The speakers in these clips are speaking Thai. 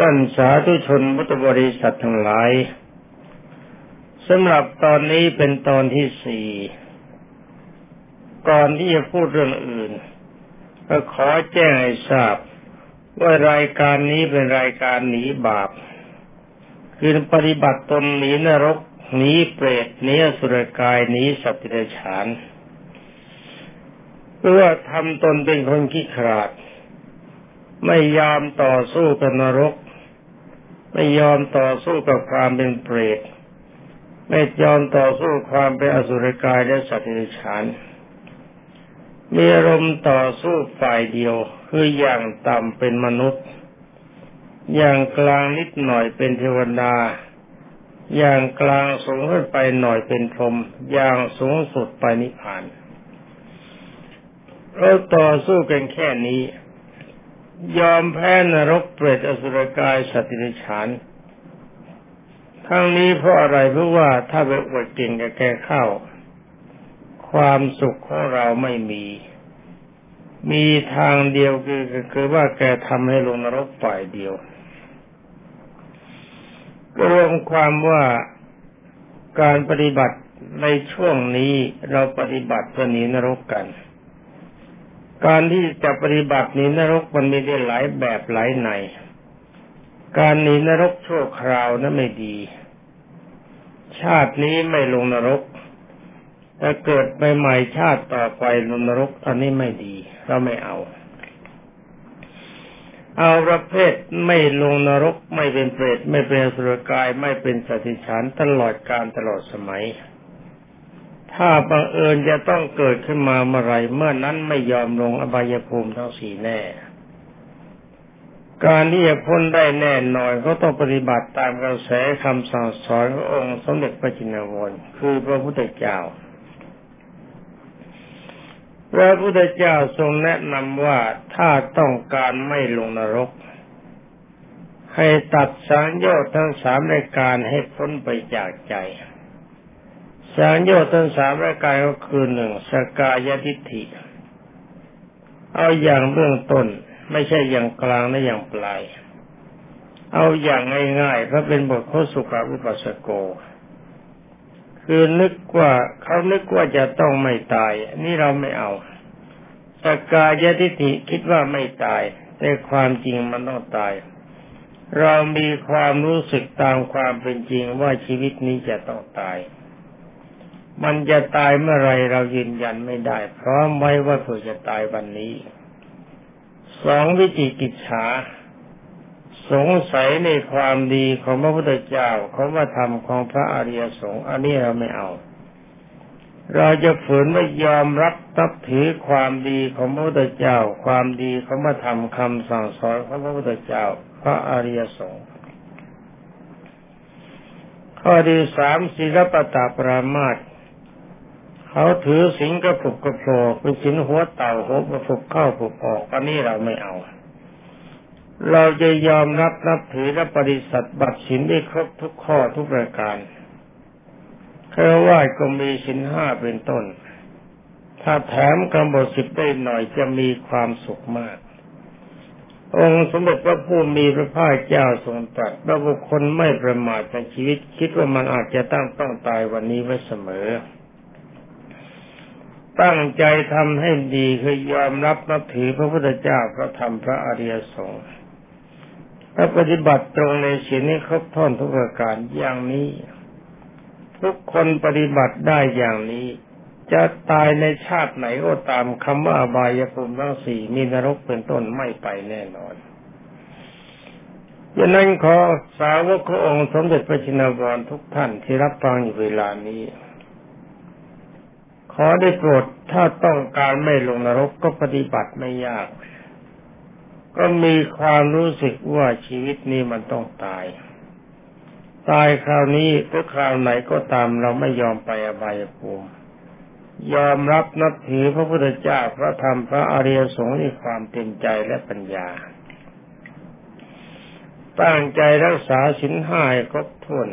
ท่านสาธุชนพุทธบริษัททั้งหลายสำหรับตอนนี้เป็นตอนที่สี่ ก่อนที่จะพูดเรื่องอื่น ก็ขอแจ้งให้ทราบ ว่ารายการนี้เป็นรายการหนีบาป คือปฏิบัติตนหนีนรกหนีเปรตหนีสุรกายหนีสัตว์เดรัจฉานเพื่อทำตนเป็นคนขี้ขลาด ไม่ยอมต่อสู้กับนรก ไม่ยอมต่อสู้กับความเป็นเปรตไม่ยอมต่อสู้ความเป็นอสุรกายและสัตว์เดรัจฉานมีอารมณ์ต่อสู้ฝ่ายเดียวคืออย่างต่ำเป็นมนุษย์ อย่างกลางนิดหน่อยเป็นเทวดา อย่างกลางสูงขึ้นไปหน่อยเป็นพรหมอย่างสูงสุดไปนิพพานเราต่อสู้กันแค่นี้ ยอมแพ้นรกเปรตอสุรกายสัตว์ดิฉานทั้งนี้เพราะอะไรเพราะว่าถ้าไปอวดเก่งกับแกเข้า ความสุขของเราไม่มี มีทางเดียวคือคือว่าแกทำให้ลงนรกฝ่ายเดียวรวมความว่าการปฏิบัติในช่วงนี้เราปฏิบัติเพื่อหนีนรกกัน การที่จะปฏิบัติหนีนรกมันมีได้หลายแบบหลายใน การหนีนรกชั่วคราวนั้นไม่ดี ชาตินี้ไม่ลงนรกถ้าเกิดไปใหม่ชาติต่อไปลงนรกอันนี้ไม่ดี เราไม่เอา เอาประเภทไม่ลงนรก ไม่เป็นเปรตไม่เป็นสุรกาย ไม่เป็นสติฉันตลอดการตลอดสมัย ถ้าบังเอิญจะต้องเกิดขึ้นมาเมื่อไรเมื่อนั้นไม่ยอมลงอบายภูมิทั้งสี่แน่ การที่จะพ้นได้แน่นอนเขาต้องปฏิบัติตามกระแสคำสั่งสอนขององค์สมเด็จพระจินวรคือพระพุทธเจ้าพระพุทธเจ้าทรงแนะนำว่าถ้าต้องการไม่ลงนรก ให้ตัดสังโยชน์ทั้งสามรายการให้พ้นไปจากใจ สังโยชน์ทั้งสามรายการก็คือหนึ่งสกายทิฏฐิ เอาอย่างเบื้องต้น ไม่ใช่อย่างกลางและอย่างปลาย เอาอย่างง่ายๆเพราะเป็นบทโคสุขาวิปัสสโก คือนึกว่าเขานึกว่าจะต้องไม่ตาย นี่เราไม่เอาสกายทิฏฐิคิดว่าไม่ตาย แต่ความจริงมันต้องตาย เรามีความรู้สึกตามความเป็นจริงว่าชีวิตนี้จะต้องตาย มันจะตายเมื่อไรเรายืนยันไม่ได้เพราะไม่ว่าเพื่อจะตายวันนี้ สองวิจิกิจฉา สงสัยในความดีของพระพุทธเจ้าของพระธรรมของพระอริยสงฆ์อันนี้เราไม่เอา เราจะฝืนไม่ยอมรับนับถือความดีของพระพุทธเจ้า ความดีของพระธรรมคำสั่งสอนของพระพุทธเจ้า พระอริยสงฆ์ข้อที่สามศีลปตาปรามาตร เขาถือสิงกระปุกกระโผล่เป็นสินหัวเต่าหัวกระปุกเข้าปุกออกอันนี้เราไม่เอา เราจะยอมรับนับถือและปฏิสัตบัตรสินได้ครบทุกข้อทุกประการแค่ว่าก็มีสินห้าเป็นต้น ถ้าแถมกำบทสิบได้หน่อยจะมีความสุขมากองค์สมเด็จพระผู้มีพระภาคเจ้าทรงตรัสว่าบุคคลไม่ประมาทในชีวิตคิดว่ามันอาจจะตั้งต้องตายวันนี้ไว้เสมอ ตั้งใจทำให้ดีคือยอมรับนับถือพระพุทธเจ้าพระธรรมพระอริยสงฆ์และปฏิบัติตรงในสิ่งนี้ครบถ้วนทุกประการอย่างนี้ ทุกคนปฏิบัติได้อย่างนี้ จะตายในชาติไหนก็ตามคำว่าอบายภูมิทั้งสี่มีนรกเป็นต้นไม่ไปแน่นอนดังนั้นขอสาวกขององค์สมเด็จพระชินวรทุกท่านที่รับฟังอยู่เวลานี้ ขอได้โปรดถ้าต้องการไม่ลงนรกก็ปฏิบัติไม่ยาก ก็มีความรู้สึกว่าชีวิตนี้มันต้องตาย ตายคราวนี้หรือคราวไหนก็ตามเราไม่ยอมไปอบายภูมิยอมรับนับถือพระพุทธเจ้าพระธรรมพระอริยสงฆ์ในความเต็มใจและปัญญา ตั้งใจรักษาสินห้าครบถ้วน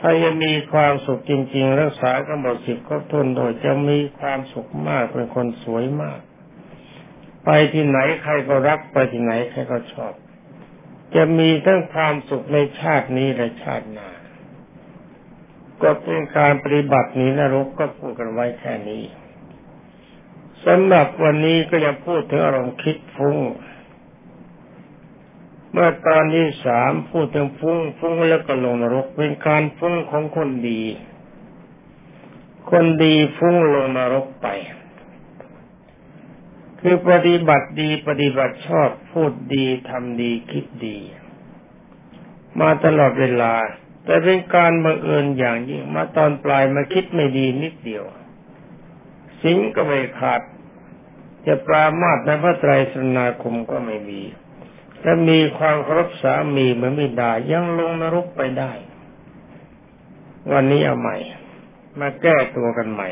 ถ้ายังมีความสุขจริง ๆ รักษากำหนดสิบก็ทนโดยจะมีความสุขมากเป็นคนสวยมาก ไปที่ไหนใครก็รักไปที่ไหนใครก็ชอบ จะมีทั้งความสุขในชาตินี้และชาติหน้าก็เป็นการปฏิบัตินี้นรกก็พูดกันไว้แค่นี้สำหรับวันนี้ก็ยังพูดถึงอารมณ์คิดฟุ้ง เมื่อตอนที่สามพูดถึงฟุ้งฟุ้งแล้วก็ลงนรก เป็นการฟุ้งของคนดี คนดีฟุ้งลงนรกไป คือปฏิบัติดีปฏิบัติชอบพูดดีทำดีคิดดี มาตลอดเวลา แต่เป็นการบังเอิญอย่างยิ่งมาตอนปลายมาคิดไม่ดีนิดเดียว สิงก็ไม่ขาด จะปรามาสในพระไตรสนาคมก็ไม่มี และมีความเคารพสามีเหมือนมิดายังลงนรกไปได้ วันนี้เอาใหม่ มาแก้ตัวกันใหม่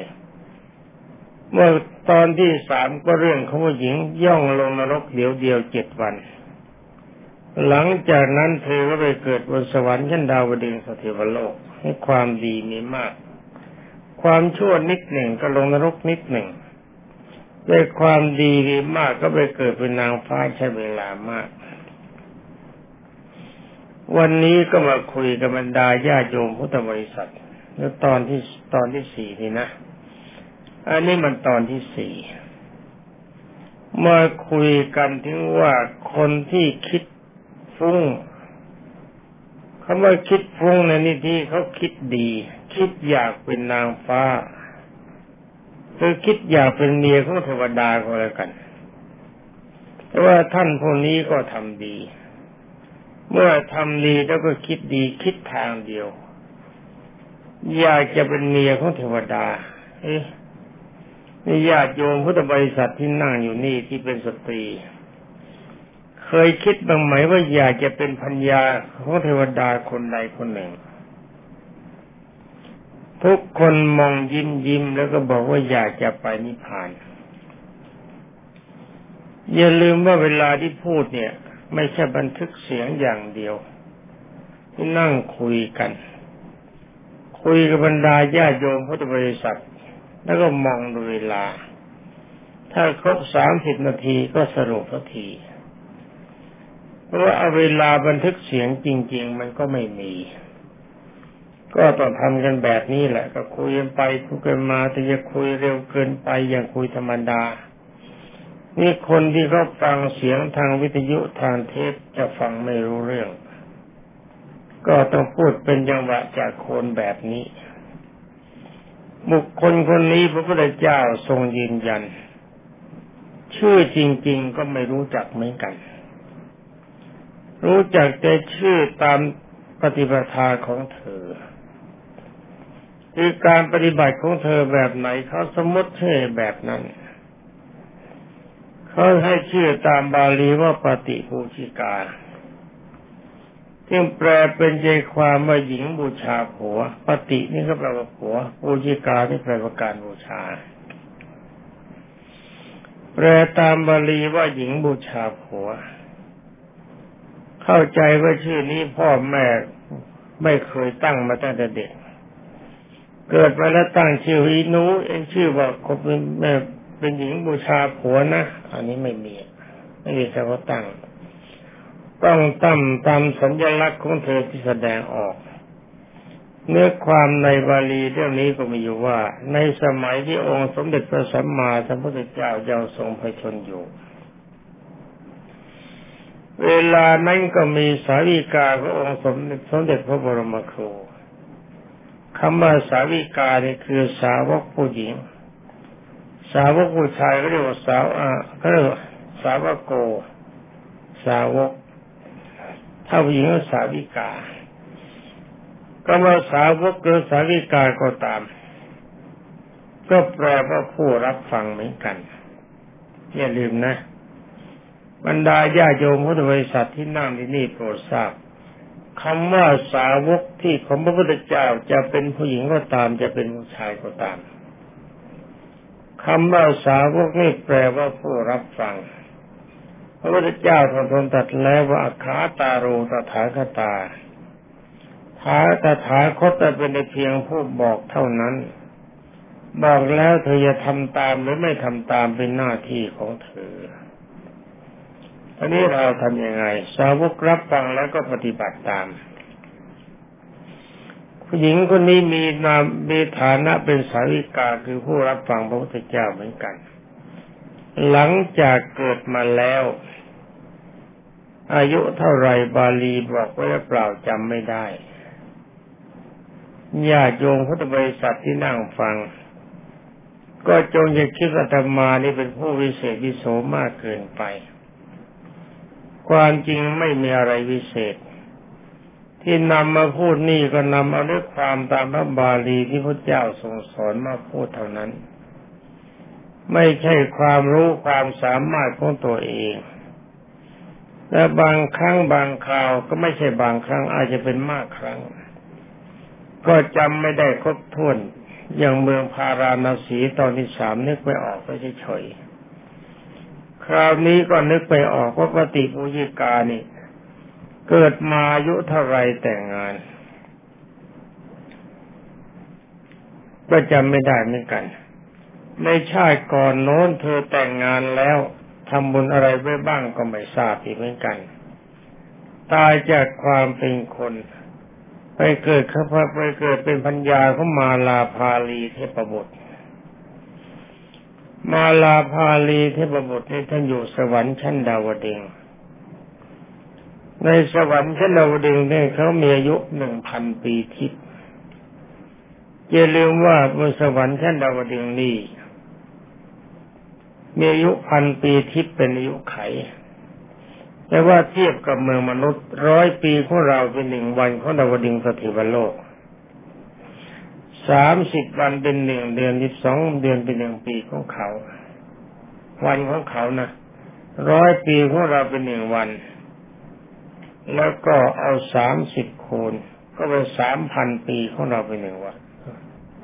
เมื่อตอนที่สามก็เรื่องของผู้หญิงย่องลงนรกเดียวเดียวเจ็ดวัน หลังจากนั้นเธอก็ไปเกิดบนสวรรค์ชั้นดาวดึงสถิวโลกให้ความดีมีมาก ความชั่วนิดหนึ่งก็ลงนรกนิดหนึ่งด้วยความดีดีมากก็ไปเกิดเป็นนางฟ้าใช้เวลามาก วันนี้ก็มาคุยกับบรรดาญาโยมพุทธบริษัทแล้วตอนที่ตอนที่สี่นี่นะ อันนี้มันตอนที่สี่มาคุยกันถึงว่าคนที่คิดฟุ้งคำว่าคิดฟุ้งในนี่ที่เขาคิดดี คิดอยากเป็นนางฟ้าคือคิดอยากเป็นเมียของเทวดาก็แล้วกัน แต่ว่าท่านพวกนี้ก็ทำดี เมื่อทำดีแล้วก็คิดดีคิดทางเดียว อยากจะเป็นเมียของเทวดา เอ๊ะนี่ญาติโยมพุทธบริษัทที่นั่งอยู่นี่ที่เป็นสตรี เคยคิดบ้างไหมว่าอยากจะเป็นพัญญาของเทวดาคนใดคนหนึ่ง ทุกคนมองยิ้มยิ้มแล้วก็บอกว่าอยากจะไปนิพพานอย่าลืมว่าเวลาที่พูดเนี่ย ไม่ใช่บันทึกเสียงอย่างเดียวที่นั่งคุยกัน คุยกับบรรดาญาโยมพุทธบริษัท แล้วก็มองดูเวลา ถ้าครบสามสิบนาทีก็สรุปทันทีเพราะว่าเอาเวลาบันทึกเสียงจริง ๆ มันก็ไม่มี ก็ต้องทำกันแบบนี้แหละ ก็คุยกันไปคุยกันมาแต่จะคุยเร็วเกินไป อย่างคุยธรรมดา นี่คนที่เขาฟังเสียงทางวิทยุทางเทปจะฟังไม่รู้เรื่อง ก็ต้องพูดเป็นจังหวะจากโคนแบบนี้ บุคคลคนนี้พระพุทธเจ้าทรงยืนยัน ชื่อจริง ๆ ก็ไม่รู้จักเหมือนกัน รู้จักแต่ชื่อตามปฏิปทาของเธอคือการปฏิบัติของเธอแบบไหนเขาสมมติชื่อแบบนั้น เขาให้ชื่อตามบาลีว่าปฏิภูชิกาซึ่งแปลเป็นใจความว่าหญิงบูชาผัว ปฏินี่ก็แปลว่าผัวบูชิกาที่แปลว่าการบูชา แปลตามบาลีว่าหญิงบูชาผัว เข้าใจว่าชื่อนี้พ่อแม่ไม่เคยตั้งมาตั้งแต่เด็ก เกิดมาแล้วตั้งชื่ออีนูเองชื่อว่าเขาเป็นแม่ เป็นหญิงบูชาผัวนะ อันนี้ไม่มี ไม่มีใครเขาตั้ง ต้องตั้มตามสัญลักษณ์ของเธอที่แสดงออก เนื้อความในบาลีเรื่องนี้ก็มีอยู่ว่า ในสมัยที่องค์สมเด็จพระสัมมาสัมพุทธเจ้ายังทรงพระชนอยู่ เวลานั้นก็มีสาวิกาขององค์สมเด็จสมเด็จพระบรมครูคำว่าสาวิกาเนี่ยคือสาวกผู้หญิง สาวกผู้ชายก็เรียกว่าสาวอ่าก็เรียกว่าสาวกโก สาวก ถ้าผู้หญิงก็สาวิกา ก็ว่าสาวกหรือสาวิกาก็ตาม ก็แปลว่าผู้รับฟังเหมือนกัน อย่าลืมนะ บรรดาญาโยมพุทธบริษัทที่นั่งที่นี่โปรดทราบคำว่าสาวกที่ของพระพุทธเจ้าจะเป็นผู้หญิงก็ตามจะเป็นผู้ชายก็ตาม คำว่าสาวกนี่แปลว่าผู้รับฟัง พระพุทธเจ้าทรงตรัสแล้วว่าขาตาโรตถาคตาถาตถาคตแต่เป็นเพียงผู้บอกเท่านั้น บอกแล้วเธอจะทำตามหรือไม่ทำตามเป็นหน้าที่ของเธออันนี้เราทำยังไง สาวกรับฟังแล้วก็ปฏิบัติตาม ผู้หญิงคนนี้มีนามมีฐานะเป็นสาวิกาคือผู้รับฟังพระพุทธเจ้าเหมือนกัน หลังจากเกิดมาแล้ว อายุเท่าไรบาลีบอกไว้เปล่าจำไม่ได้ญาติโยมพุทธบริษัทที่นั่งฟัง ก็จงอย่าคิดว่าธรรมานี่เป็นผู้วิเศษวิโสมากเกินไป ความจริงไม่มีอะไรวิเศษ ที่นำมาพูดนี่ก็นำเอาด้วยความตามพระบาลีที่พระเจ้าทรงสอนมาพูดเท่านั้น ไม่ใช่ความรู้ความสามารถของตัวเองแต่บางครั้งบางคราวก็ไม่ใช่บางครั้งอาจจะเป็นมากครั้ง ก็จำไม่ได้ครบถ้วนอย่างเมืองพาราณสีตอนที่สามนึกไปออกไปเฉยๆคราวนี้ก็นึกไปออกว่าปฏิปุยิกานี่ เกิดมาอายุเท่าไรแต่งงาน ก็จำไม่ได้เหมือนกัน ในชาติก่อนโน้นเธอแต่งงานแล้วทำบุญอะไรไว้บ้างก็ไม่ทราบอีกเหมือนกัน ตายจากความเป็นคน ไปเกิดข้าพไปเกิดเป็นพัญญาของมาลาภาลีเทพบุตร มาลาภาลีเทพบุตรนี่ท่านอยู่สวรรค์ชั้นดาวดึง ในสวรรค์ชั้นดาวดึงเนี่ยเขามีอายุหนึ่งพันปีทิพย์อย่าลืมว่าบนสวรรค์ชั้นดาวดึงนี่มีอายุพันปีทิพย์เป็นอายุไข แต่ว่าเทียบกับเมืองมนุษย์ร้อยปีของเราเป็นหนึ่งวันของดาวดิงสถิวโลกสามสิบวันเป็นหนึ่งเดือนสิบสองเดือนเป็นหนึ่งปีของเขา วันของเขานะร้อยปีของเราเป็นหนึ่งวัน แล้วก็เอาสามสิบคูณ ก็เป็นสามพันปีของเราเป็นหนึ่งวัน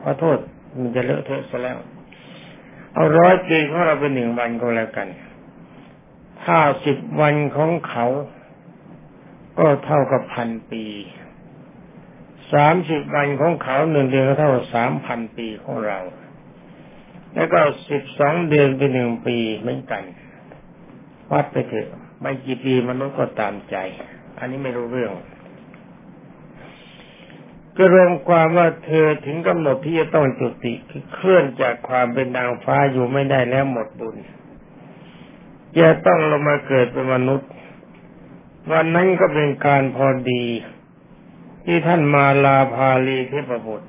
ขอโทษมันจะเลอะเทอะซะแล้ว เอาร้อยปีของเราเป็นหนึ่งวันก็แล้วกันถ้าสิบวันของเขา ก็เท่ากับพันปีสามสิบวันของเขาหนึ่งเดือนก็เท่ากับสามพันปีของเรา แล้วก็สิบสองเดือนเป็นหนึ่งปีเหมือนกัน วัดไปเถอะไม่กี่ปีมนุษย์ก็ตามใจ อันนี้ไม่รู้เรื่อง ก็รวมความว่าเธอถึงกำหนดที่จะต้องจุติคือเคลื่อนจากความเป็นนางฟ้าอยู่ไม่ได้แล้วหมดบุญจะต้องลงมาเกิดเป็นมนุษย์ วันนั้นก็เป็นการพอดี ที่ท่านมาลาพาลีเทพบุตร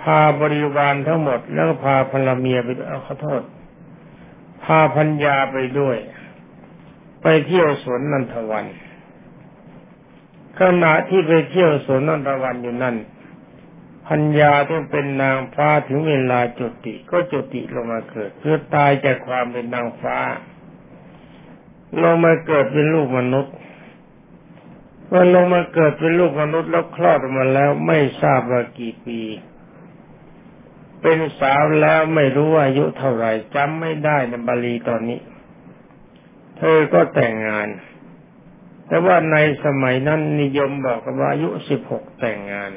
พาบริวารทั้งหมด แล้วก็พาภรรเมียไปเอาขอโทษ พาพัญญาไปด้วย ไปเที่ยวสวนนันทวัน ขณะที่ไปเที่ยวสวนนันทวันอยู่นั่นพัญญาที่เป็นนางฟ้าถึงเวลาจุติ ก็จุติลงมาเกิดเพื่อตายจากความเป็นนางฟ้า ลงมาเกิดเป็นลูกมนุษย์เมื่อลงมาเกิดเป็นลูกมนุษย์แล้วคลอดออกมาแล้วไม่ทราบว่ากี่ปี เป็นสาวแล้วไม่รู้อายุเท่าไหร่จำไม่ได้ในบาลีตอนนี้ เธอก็แต่งงาน แต่ว่าในสมัยนั้นนิยมบอกว่าอายุสิบหกแต่งงาน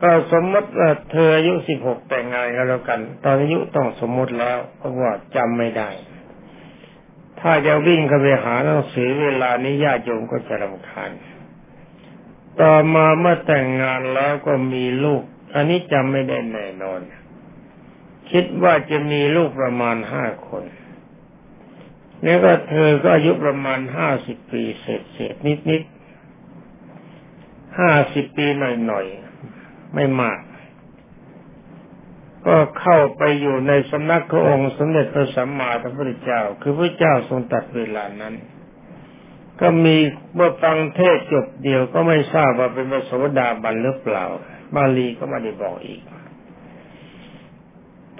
ก็สมมติว่าเธออายุสิบหกแต่งงานกันแล้วกัน ตอนอายุต้องสมมติแล้วเพราะว่าจำไม่ได้ ถ้าจะวิ่งเข้าไปหาหนังสือเวลานี้ญาติโยมก็จะรำคาญต่อมาเมื่อแต่งงานแล้วก็มีลูก อันนี้จำไม่ได้แน่นอน คิดว่าจะมีลูกประมาณห้าคน นี่ก็เธอก็อายุประมาณห้าสิบปีเศษเศษนิดนิดห้าสิบปีหน่อยหน่อยไม่มาก ก็เข้าไปอยู่ในสำนักขององค์สมเด็จพระสัมมาสัมพุทธเจ้า คือพระเจ้าทรงตัดเวลานั้น ก็มีเมื่อฟังเทศจบเดียวก็ไม่ทราบว่าเป็นพระโสดาบันหรือเปล่า บาลีก็ไม่ได้บอกอีก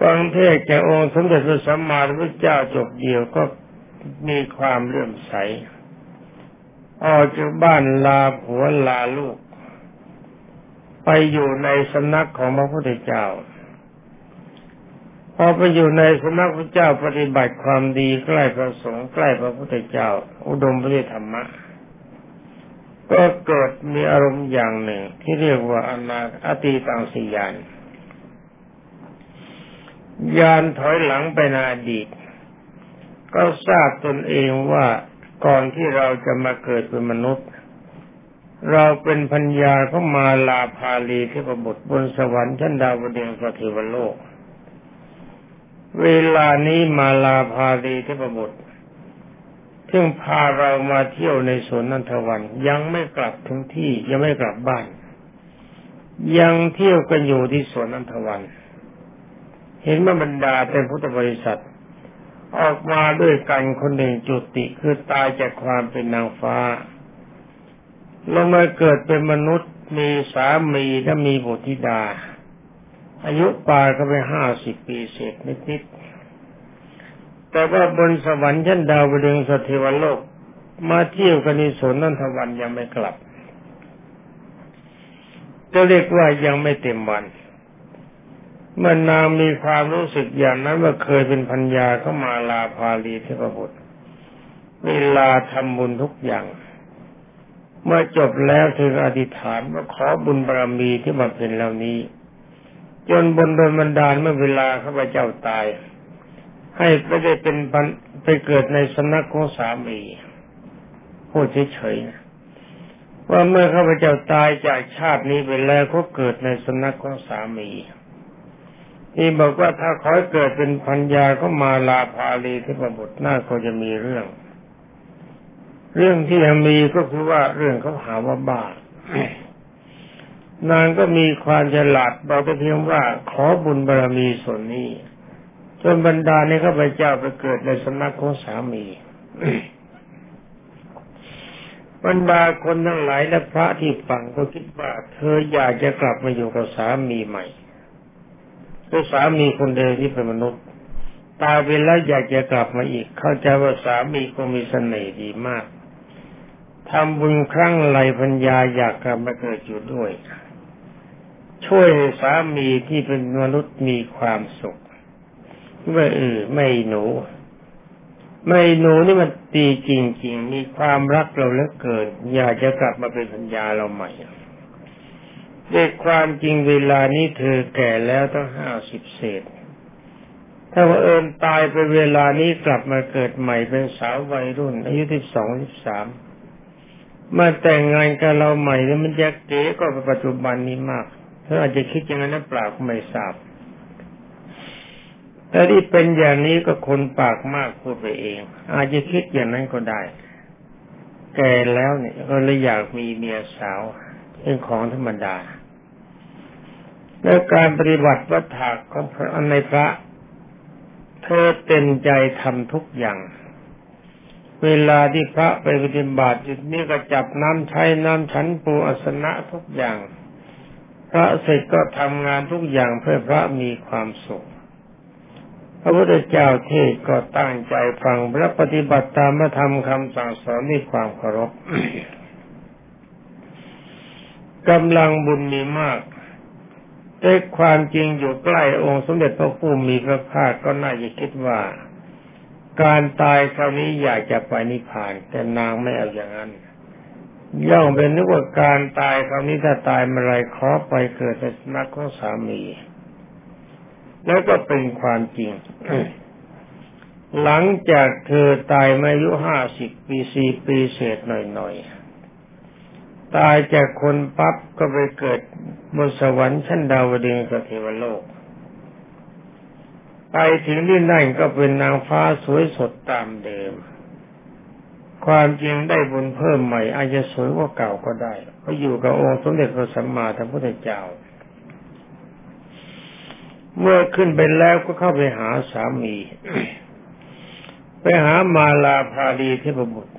ฟังเทศจากองค์สมเด็จพระสัมมาสัมพุทธเจ้าจบเดียวก็ มีความเลื่อมใส ออกจากบ้านลาผัวลาลูก ไปอยู่ในสำนักของพระพุทธเจ้า พอไปอยู่ในสำนักพระเจ้าปฏิบัติความดีใกล้พระสงฆ์ใกล้พระพุทธเจ้า อุดมไปด้วยธรรมะก็เกิดมีอารมณ์อย่างหนึ่ง ที่เรียกว่าอนาอติตังสียานยานถอยหลังไปในอดีต ก็ทราบตนเองว่าก่อนที่เราจะมาเกิดเป็นมนุษย์ เราเป็นพัญญาเขามาลาภาลีเที่ปรบนสวรรค์ชั้นดาวดึงสถิวโลก เวลานี้มาลาภาลีเที่ปรซึ่งพาเรามาเที่ยวในสวนนันทวัน ยังไม่กลับถึงที่ยังไม่กลับบ้าน ยังเที่ยวกันอยู่ที่สวนนันทวัน เห็นว่าบรรดาเป็นพุทธบริษัท ออกมาด้วยกันคนหนึ่งจุติคือตายจากความเป็นนางฟ้า ลงมาเกิดเป็นมนุษย์มีสามีและมีบุตรธิดา อายุปาก็ไปห้าสิบปีเศษนิดๆแต่ว่าบนสวรรค์ชั้นดาวดึงสถิวโลก มาเที่ยวกันในสนนันทวันยังไม่กลับจะเรียกว่ายังไม่เต็มวัน เมื่อนางมีความรู้สึกอย่างนั้นว่าเคยเป็นพัญญาเข้ามาลาภาลีเทพบุตรเวลาทำบุญทุกอย่าง เมื่อจบแล้วเธออธิษฐานว่าขอบุญบารมีที่มาเป็นเหล่านี้ จนบนโดนบันดาลเมื่อเวลาข้าพเจ้าตาย ให้ไม่ได้เป็นไปเกิดในสำนักของสามีพูดเฉยๆนะว่าเมื่อข้าพเจ้าตายจากชาตินี้ไปแล้วเขาเกิดในสำนักของสามี นี่บอกว่าถ้าขอยเกิดเป็นพัญญาเขามาลาภาลีที่ประบุหน้าก็จะมีเรื่อง เรื่องที่ยังมีก็คือว่าเรื่องเขาหาว่าบ้านางก็มีความฉลาดบอกแต่เพียงว่าขอบุญบารรมีส่วนนี้จนบรรดาในข้าพเจ้าไปเกิดในสำนักของสามีบรรดาคนทั้งหลายและพระที่ฟังก็คิดว่า เธออยากจะกลับมาอยู่กับสามีใหม่ คือสามีคนเดิมที่เป็นมนุษย์ ตายไปแล้วอยากจะกลับมาอีก เข้าใจว่าสามีคงมีเสน่ห์ดีมากทำบุญครั้งไรพัญญาอยากกลับมาเกิดอยู่ด้วย ช่วยสามีที่เป็นมนุษย์มีความสุขว่าเออไม่หนู ไม่หนูนี่มันตีจริง ๆ มีความรักเราเหลือเกิน อยากจะกลับมาเป็นพัญญาเราใหม่ ด้วยความจริงเวลานี้เธอแก่แล้วตั้งห้าสิบเศษ ถ้าว่าเอิญตายไปเวลานี้กลับมาเกิดใหม่เป็นสาววัยรุ่น อายุที่สองสิบสามมาแต่งงานกับเราใหม่แล้วมันจะเก๋ก็ปัจจุบันนี้มากเธออาจจะคิดอย่างนั้นเปล่าไม่ทราบแต่ที่เป็นอย่างนี้ก็คนปากมากพูดไปเอง อาจจะคิดอย่างนั้นก็ได้ แก่แล้วเนี่ยก็เลยอยากมีเมียสาวเป็นของธรรมดา และการปฏิบัติวัฏฏะของพระในพระ เธอเต็มใจทำทุกอย่าง เวลาที่พระไปปฏิบัติจุดนี้ก็จับน้ำใช้น้ำฉันปูอัสนะทุกอย่าง พระเสร็จก็ทำงานทุกอย่างเพื่อพระมีความสุขพระพุทธเจ้าเทศก็ตั้งใจฟังและปฏิบัติตามพระธรรมคำสั่งสอนด้วยความเคารพกำลังบุญมีมาก แต่ความจริงอยู่ใกล้องค์สมเด็จพระผู้มีพระภาคก็น่าจะคิดว่า การตายคราวนี้อยากจะไปนิพพาน แต่นางไม่เอาอย่างนั้นย่อมเป็นนึกว่าการตายคราวนี้ถ้าตายเมื่อไรขอไปเกิดในสนักของสามี แล้วก็เป็นความจริง หลังจากเธอตายมาอายุห้าสิบปีสี่ปีเศษหน่อยๆ ตายจากคนปั๊บก็ไปเกิดบนสวรรค์ชั้นดาวดึงสเทวโลก ไปถึงที่นั่นก็เป็นนางฟ้าสวยสดตามเดิม ความจริงได้บุญเพิ่มใหม่ อาจจะสวยกว่าเก่าก็ได้เพราะอยู่กับองค์สมเด็จพระสัมมาสัมพุทธเจ้า เมื่อขึ้นไปแล้วก็เข้าไปหาสามี ไปหามาลาภาลีเทพบุตร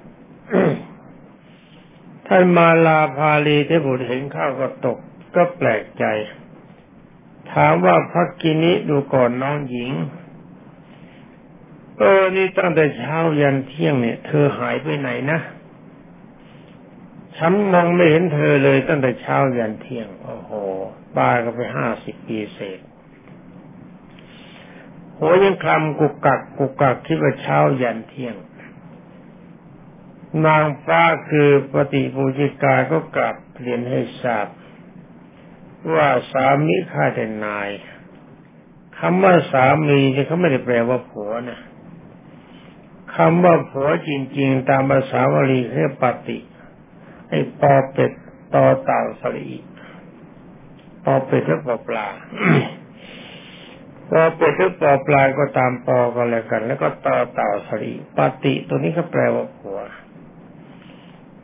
ท่านมาลาภาลีเทบุตรเห็นข้าวก็ตก ก็แปลกใจ ถามว่าพักกินิดูก่อนน้องหญิง เออ นี่ตั้งแต่เช้ายันเที่ยงเนี่ย เธอหายไปไหนนะฉันมองไม่เห็นเธอเลยตั้งแต่เช้ายันเที่ยง โอ้โหป้าก็ไปห้าสิบปีเศษหัวยังคลำกุกกักกุกกักคิดว่าเช้ายันเที่ยง นางฟ้าคือปฏิบูจิกาก็กลับเรียนให้ทราบว่าสามีข้าแต่นายคำว่าสามีเนี่ยเขาไม่ได้แปลว่าผัวนะคำว่าผัวจริง ๆ ตามภาษาวลีเรียกปฏิไอ้ปอเป็ดตอเต่าสลีปอเป็ดและปอปลาปอเป็ดหรือปอปลาก็ตามปอก็แล้วกัน แล้วก็ต่อเต่าสลีปฏิตัวนี้ก็แปลว่าผัว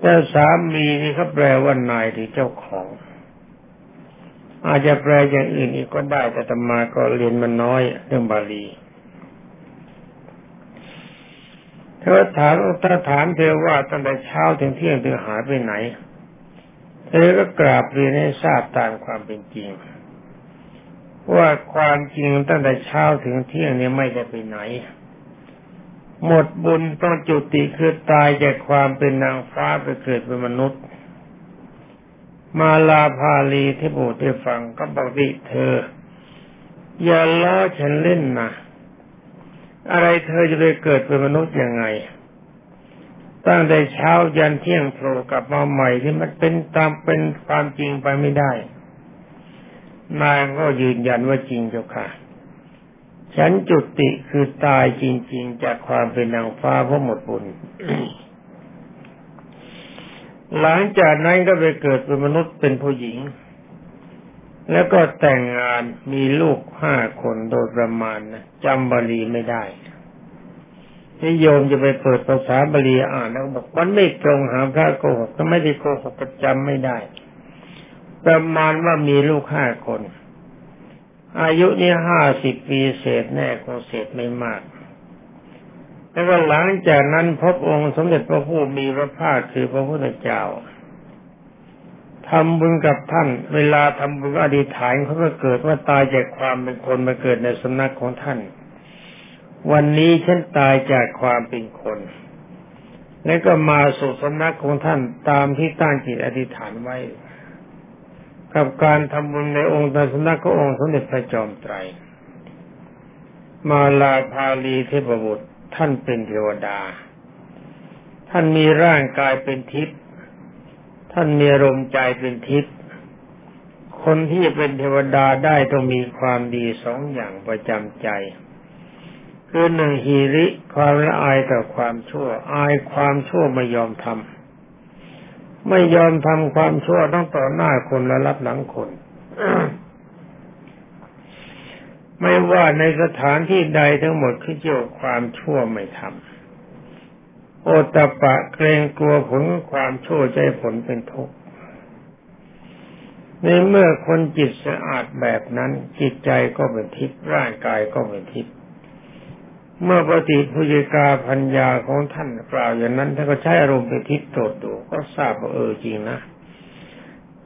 แต่สามีนี่เขาแปลว่านายหรือเจ้าของ อาจจะแปลอย่างอื่นอีกก็ได้แต่ตมาก็เรียนมันน้อยเรื่องบาลีเธอถามถ้าถามเธอว่าตั้งแต่เช้าถึงเที่ยงเธอหายไปไหน เธอก็กราบเรียนให้ทราบตามความเป็นจริงว่าความจริงตั้งแต่เช้าถึงเที่ยงเนี้ไม่ได้ไปไหน หมดบุญต้องจุติคือตายจากความเป็นนางฟ้าไปเกิดเป็นมนุษย์ มาลาภาลีที่บูได้ฟังก็บอกดิเธอ อย่าล้อฉันเล่นนะอะไรเธอจะไปเกิดเป็นมนุษย์ยังไง ตั้งแต่เช้ายันเที่ยงโผล่กลับมาใหม่ที่มันเป็นตามเป็นความจริงไปไม่ได้นางก็ยืนยันว่าจริงเจ้าค่ะ ฉันจุติคือตายจริง ๆ จากความเป็นนางฟ้าเพราะหมดบุญ หลังจากนั้นก็ไปเกิดเป็นมนุษย์เป็นผู้หญิง แล้วก็แต่งงานมีลูกห้าคนโดยประมาณนะจำบาลีไม่ได้ที่โยมจะไปเปิดภาษาบาลีอ่านแล้วบอกมันไม่ตรงหาพระโกหกก็ไม่ได้โกหกประจำไม่ได้ ประมาณว่ามีลูกห้าคน อายุนี่ห้าสิบปีเศษแน่คงเศษไม่มาก แล้วก็หลังจากนั้นพบองค์สมเด็จพระผู้มีพระภาคคือพระพุทธเจ้าทำบุญกับท่าน เวลาทำบุญอดีตฐานเขาก็เกิดว่าตายจากความเป็นคนมาเกิดในสำนักของท่าน วันนี้ฉันตายจากความเป็นคน แล้วก็มาสู่สำนักของท่านตามที่ตั้งจิตอธิษฐานไว้ กับการทำบุญในองค์ตสนักของค์สมเด็จพระจอมไตร มาลาภาลีเทพบุตรท่านเป็นเทวดา ท่านมีร่างกายเป็นทิพย์ท่านมีอารมณ์ใจเป็นทิพย์คนที่เป็นเทวดาได้ต้องมีความดีสองอย่างประจำใจคือหนึ่งฮีริความละอายต่อความชั่ว อายความชั่วไม่ยอมทำ ไม่ยอมทำความชั่วต้องต่อหน้าคนและรับหลังคนไม่ว่าในสถานที่ใดทั้งหมดคือเจ้าความชั่วไม่ทำโอตปะเกรงกลัวผลความชั่วใจผลเป็นทุกข์ในเมื่อคนจิตสะอาดแบบนั้น จิตใจก็เป็นทิพย์ร่างกายก็เป็นทิพย์ เมื่อปฏิพุจิกาพัญญาของท่านกล่าวอย่างนั้นท่านก็ใช้อารมณ์เป็นทิพย์โตดดูก็ทราบว่าเออจริงนะ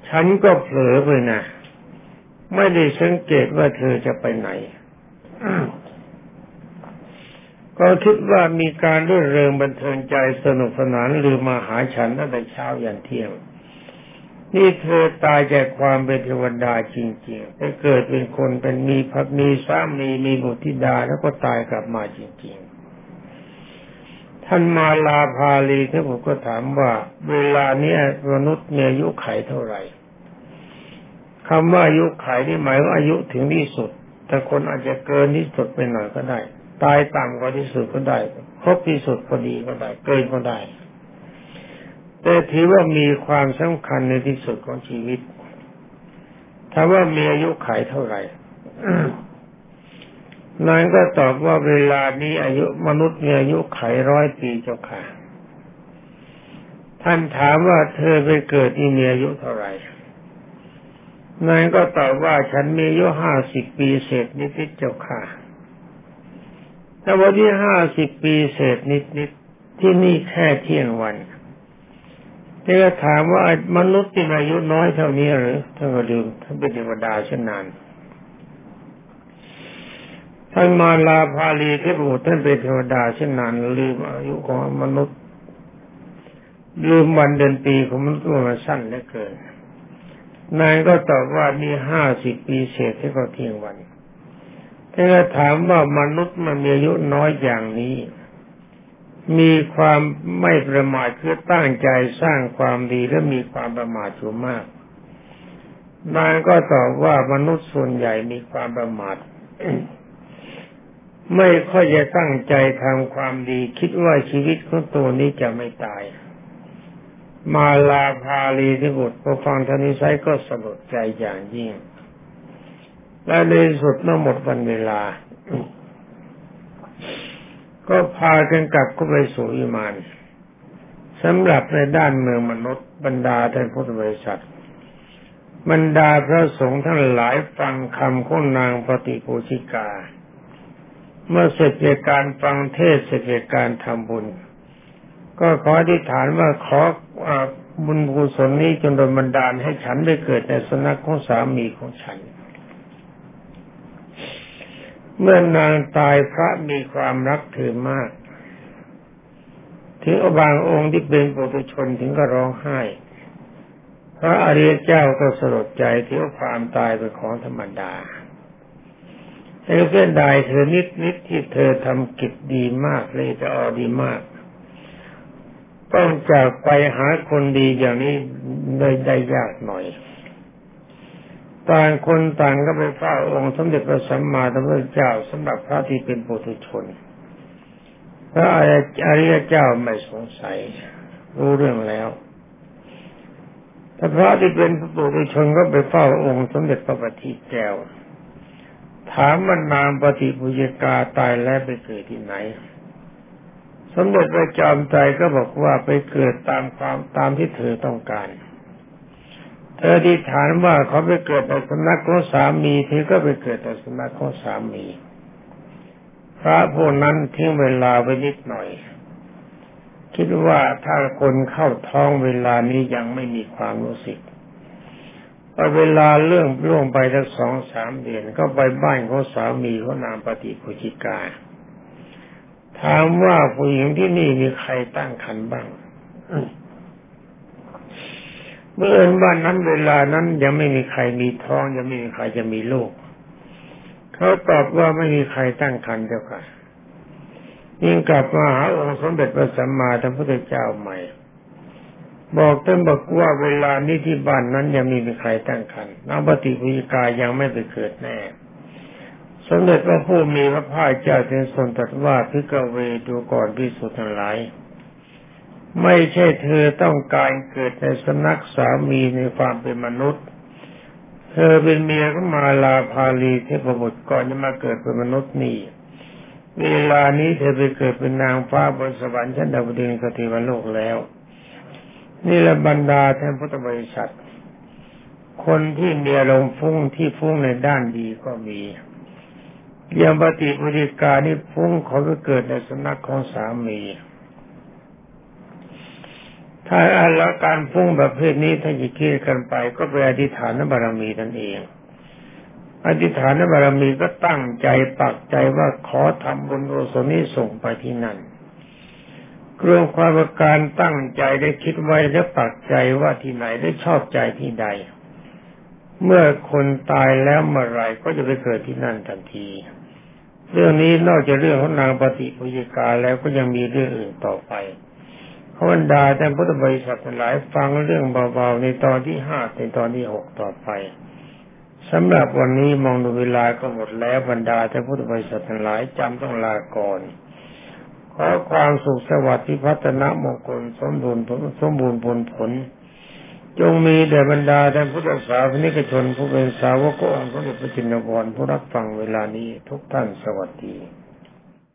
ฉันก็เผลอไปนะไม่ได้สังเกตว่าเธอจะไปไหน ก็คิดว่ามีการรื่นเริงบันเทิงใจสนุกสนานหรือมาหาฉันตั้งแต่เช้ายันเที่ยง นี่เธอตายจากความเป็นเทวดาจริงๆไปเกิดเป็นคนเป็นมีพักมีสามีมีบุตรธิดาแล้วก็ตายกลับมาจริงๆ ท่านมาลาภาลีท่านผมก็ถามว่า เวลาเนี้มนุษย์มีอายุไขเท่าไหร่คำว่าอายุไขนี่หมายว่าอายุถึงที่สุด แต่คนอาจจะเกินที่สุดไปหน่อยก็ได้ ตายต่ำกว่าที่สุดก็ได้ ครบที่สุดพอดีก็ได้ เกินก็ได้ แต่ถือว่ามีความสำคัญในที่สุดของชีวิตถามว่ามีอายุขัยเท่าไหร่นายก็ตอบว่าเวลานี้อายุมนุษย์มีอายุไขร้อยปีเจ้าค่ะ ท่านถามว่าเธอไปเกิดที่มีอายุเท่าไหร่นายก็ตอบว่าฉันมีอายุห้าสิบปีเศษนิดๆเจ้าค่ะแต่วันที่ห้าสิบปีเศษนิดๆที่นี่แค่เที่ยงวัน ที่ก็ถามว่ามนุษย์ที่อายุน้อยเท่านี้หรือท่านก็ลืมท่านเป็นเทวดาเช่นนานท่านมาลาภาลีเทพบุตรท่านเป็นเทวดาเช่นนานลืมอายุของมนุษย์ ลืมวันเดือนปีของมนุษย์มันสั้นเหลือเกินนายก็ตอบว่ามีห้าสิบปีเศษที่เขาเที่ยงวันถ้าถามว่ามนุษย์มันมีอายุน้อยอย่างนี้ มีความไม่ประมาทคือตั้งใจสร้างความดีและมีความประมาทสูงมากนางก็ตอบว่ามนุษย์ส่วนใหญ่มีความประมาทไม่ค่อยจะตั้งใจทำความดี คิดว่าชีวิตของตัวนี้จะไม่ตาย มาลาพาลีที่บุตรพอฟังท่านิสัยก็สลดใจอย่างยิ่ง และในสุดเมื่อหมดวันเวลา ก็พากันกลับเข้าไปสู่อิมานสำหรับในด้านเมืองมนุษย์บรรดาท่านพุทธบริษัทบรรดาพระสงฆ์ทั้งหลายฟังคำของนางปฏิปูชิกา เมื่อเสร็จจากการฟังเทศเสร็จจากการทำบุญ ก็ขออธิษฐานว่าขอบุญกุศลนี้จนโดนบันดาลให้ฉันได้เกิดในสนักของสามีของฉัน เมื่อนางตายพระมีความรักถือมาก ถึงบางองค์ที่เป็นปุถุชนถึงก็ร้องไห้ พระอริยเจ้าก็สลดใจที่ว่าความตายเป็นของธรรมดาแต่เพื่อนใดเธอนิดนิดที่เธอทำกิจดีมากเลยจะออดีมาก ต้องจากไปหาคนดีอย่างนี้เลยได้ยากหน่อย ต่างคนต่างก็ไปเฝ้าองค์สมเด็จพระสัมมาสัมพุทธเจ้าสำหรับพระที่เป็นปุถุชน พระอริยเจ้าไม่สงสัย รู้เรื่องแล้วแต่พระที่เป็นพระปุถุชนก็ไปเฝ้าองค์สมเด็จพระบัณฑิตแก้ว ถามมันนางปฏิปุยกาตายแล้วไปเกิดที่ไหน สมเด็จพระจอมใจก็บอกว่าไปเกิดตามความตามที่เธอต้องการ เธอที่ถามว่าเขาไปเกิดในสำนักของสามีเธอก็ไปเกิดในสำนักของสามี พระพวกนั้นทิ้งเวลาไว้นิดหน่อย คิดว่าถ้าคนเข้าท้องเวลานี้ยังไม่มีความรู้สึกพอเวลาเรื่องล่วงไปสักสองสามเดือนก็ไปบ้านของสามีเขานามปฏิปุจิกา ถามว่าผู้หญิงที่นี่มีใครตั้งคันบ้าง เมื่อเอินบ้านนั้นเวลานั้นยังไม่มีใครมีท้องยังไม่มีใครจะมีลูกเขาตอบว่าไม่มีใครตั้งคันเจ้าค่ะยิ่งกลับมาหาองค์สมเด็จพระสัมมาสัมพุทธเจ้าใหม่ บอกท่านบอกว่าเวลานี้ที่บ้านนั้นยังไม่มีใครตั้งคันนางปฏิปุิกายังไม่ไปเกิดแน่สมเด็จพระผู้มีพระภาคเจ้าจึงทรงตรัสว่าพิกเวดูก่อนพิสุทธิ์ทั้งหลาย ไม่ใช่เธอต้องการเกิดในสนักสามีในความเป็นมนุษย์ เธอเป็นเมียของมาลาพาลีเทพบุตรก่อนจะมาเกิดเป็นมนุษย์นี่ เวลานี้เธอไปเกิดเป็นนางฟ้าบนสวรรค์ชั้นดาวดึงสติวันโลกแล้ว นี่ละบรรดาท่านพุทธบริษัท คนที่มีอารมณ์ฟุ้งที่ฟุ้งในด้านดีก็มีอย่างปฏิปฏิกานี่ฟุ้งเขาไปเกิดในสนักของสามี ถ้าอันละการฟุ้งประเภทนี้ถ้าจะคิดกันไป ก็เป็นอธิษฐานบารมีนั่นเอง อธิษฐานบารมีก็ตั้งใจปักใจว่าขอทำบุญโอสนี้ส่งไปที่นั่นกรวงความประการตั้งใจได้คิดไว้และปักใจว่าที่ไหนได้ชอบใจที่ใด เมื่อคนตายแล้วเมื่อไรก็จะไปเกิดที่นั่นทันที เรื่องนี้นอกจากเรื่องของนางปฏิปุยกาแล้วก็ยังมีเรื่องอื่นต่อไป บรรดาแต่พุทธบริษัทหลายฟังเรื่องเบาๆในตอนที่ห้าในตอนที่หกต่อไปสำหรับวันนี้มองดูเวลาก็หมดแล้วบรรดาแต่พุทธบริษัทหลายจำต้องลาก่อน ขอความสุขสวัสดิ์ที่พัฒนามงคลสมบูรณ์สมบูรณ์ผลผล จงมีแด่บรรดาแต่พุทธศาสนิกชนผู้เป็นสาวกองค์พระเดชพรจินวรผู้รับฟังเวลานี้ทุกท่านสวัสดี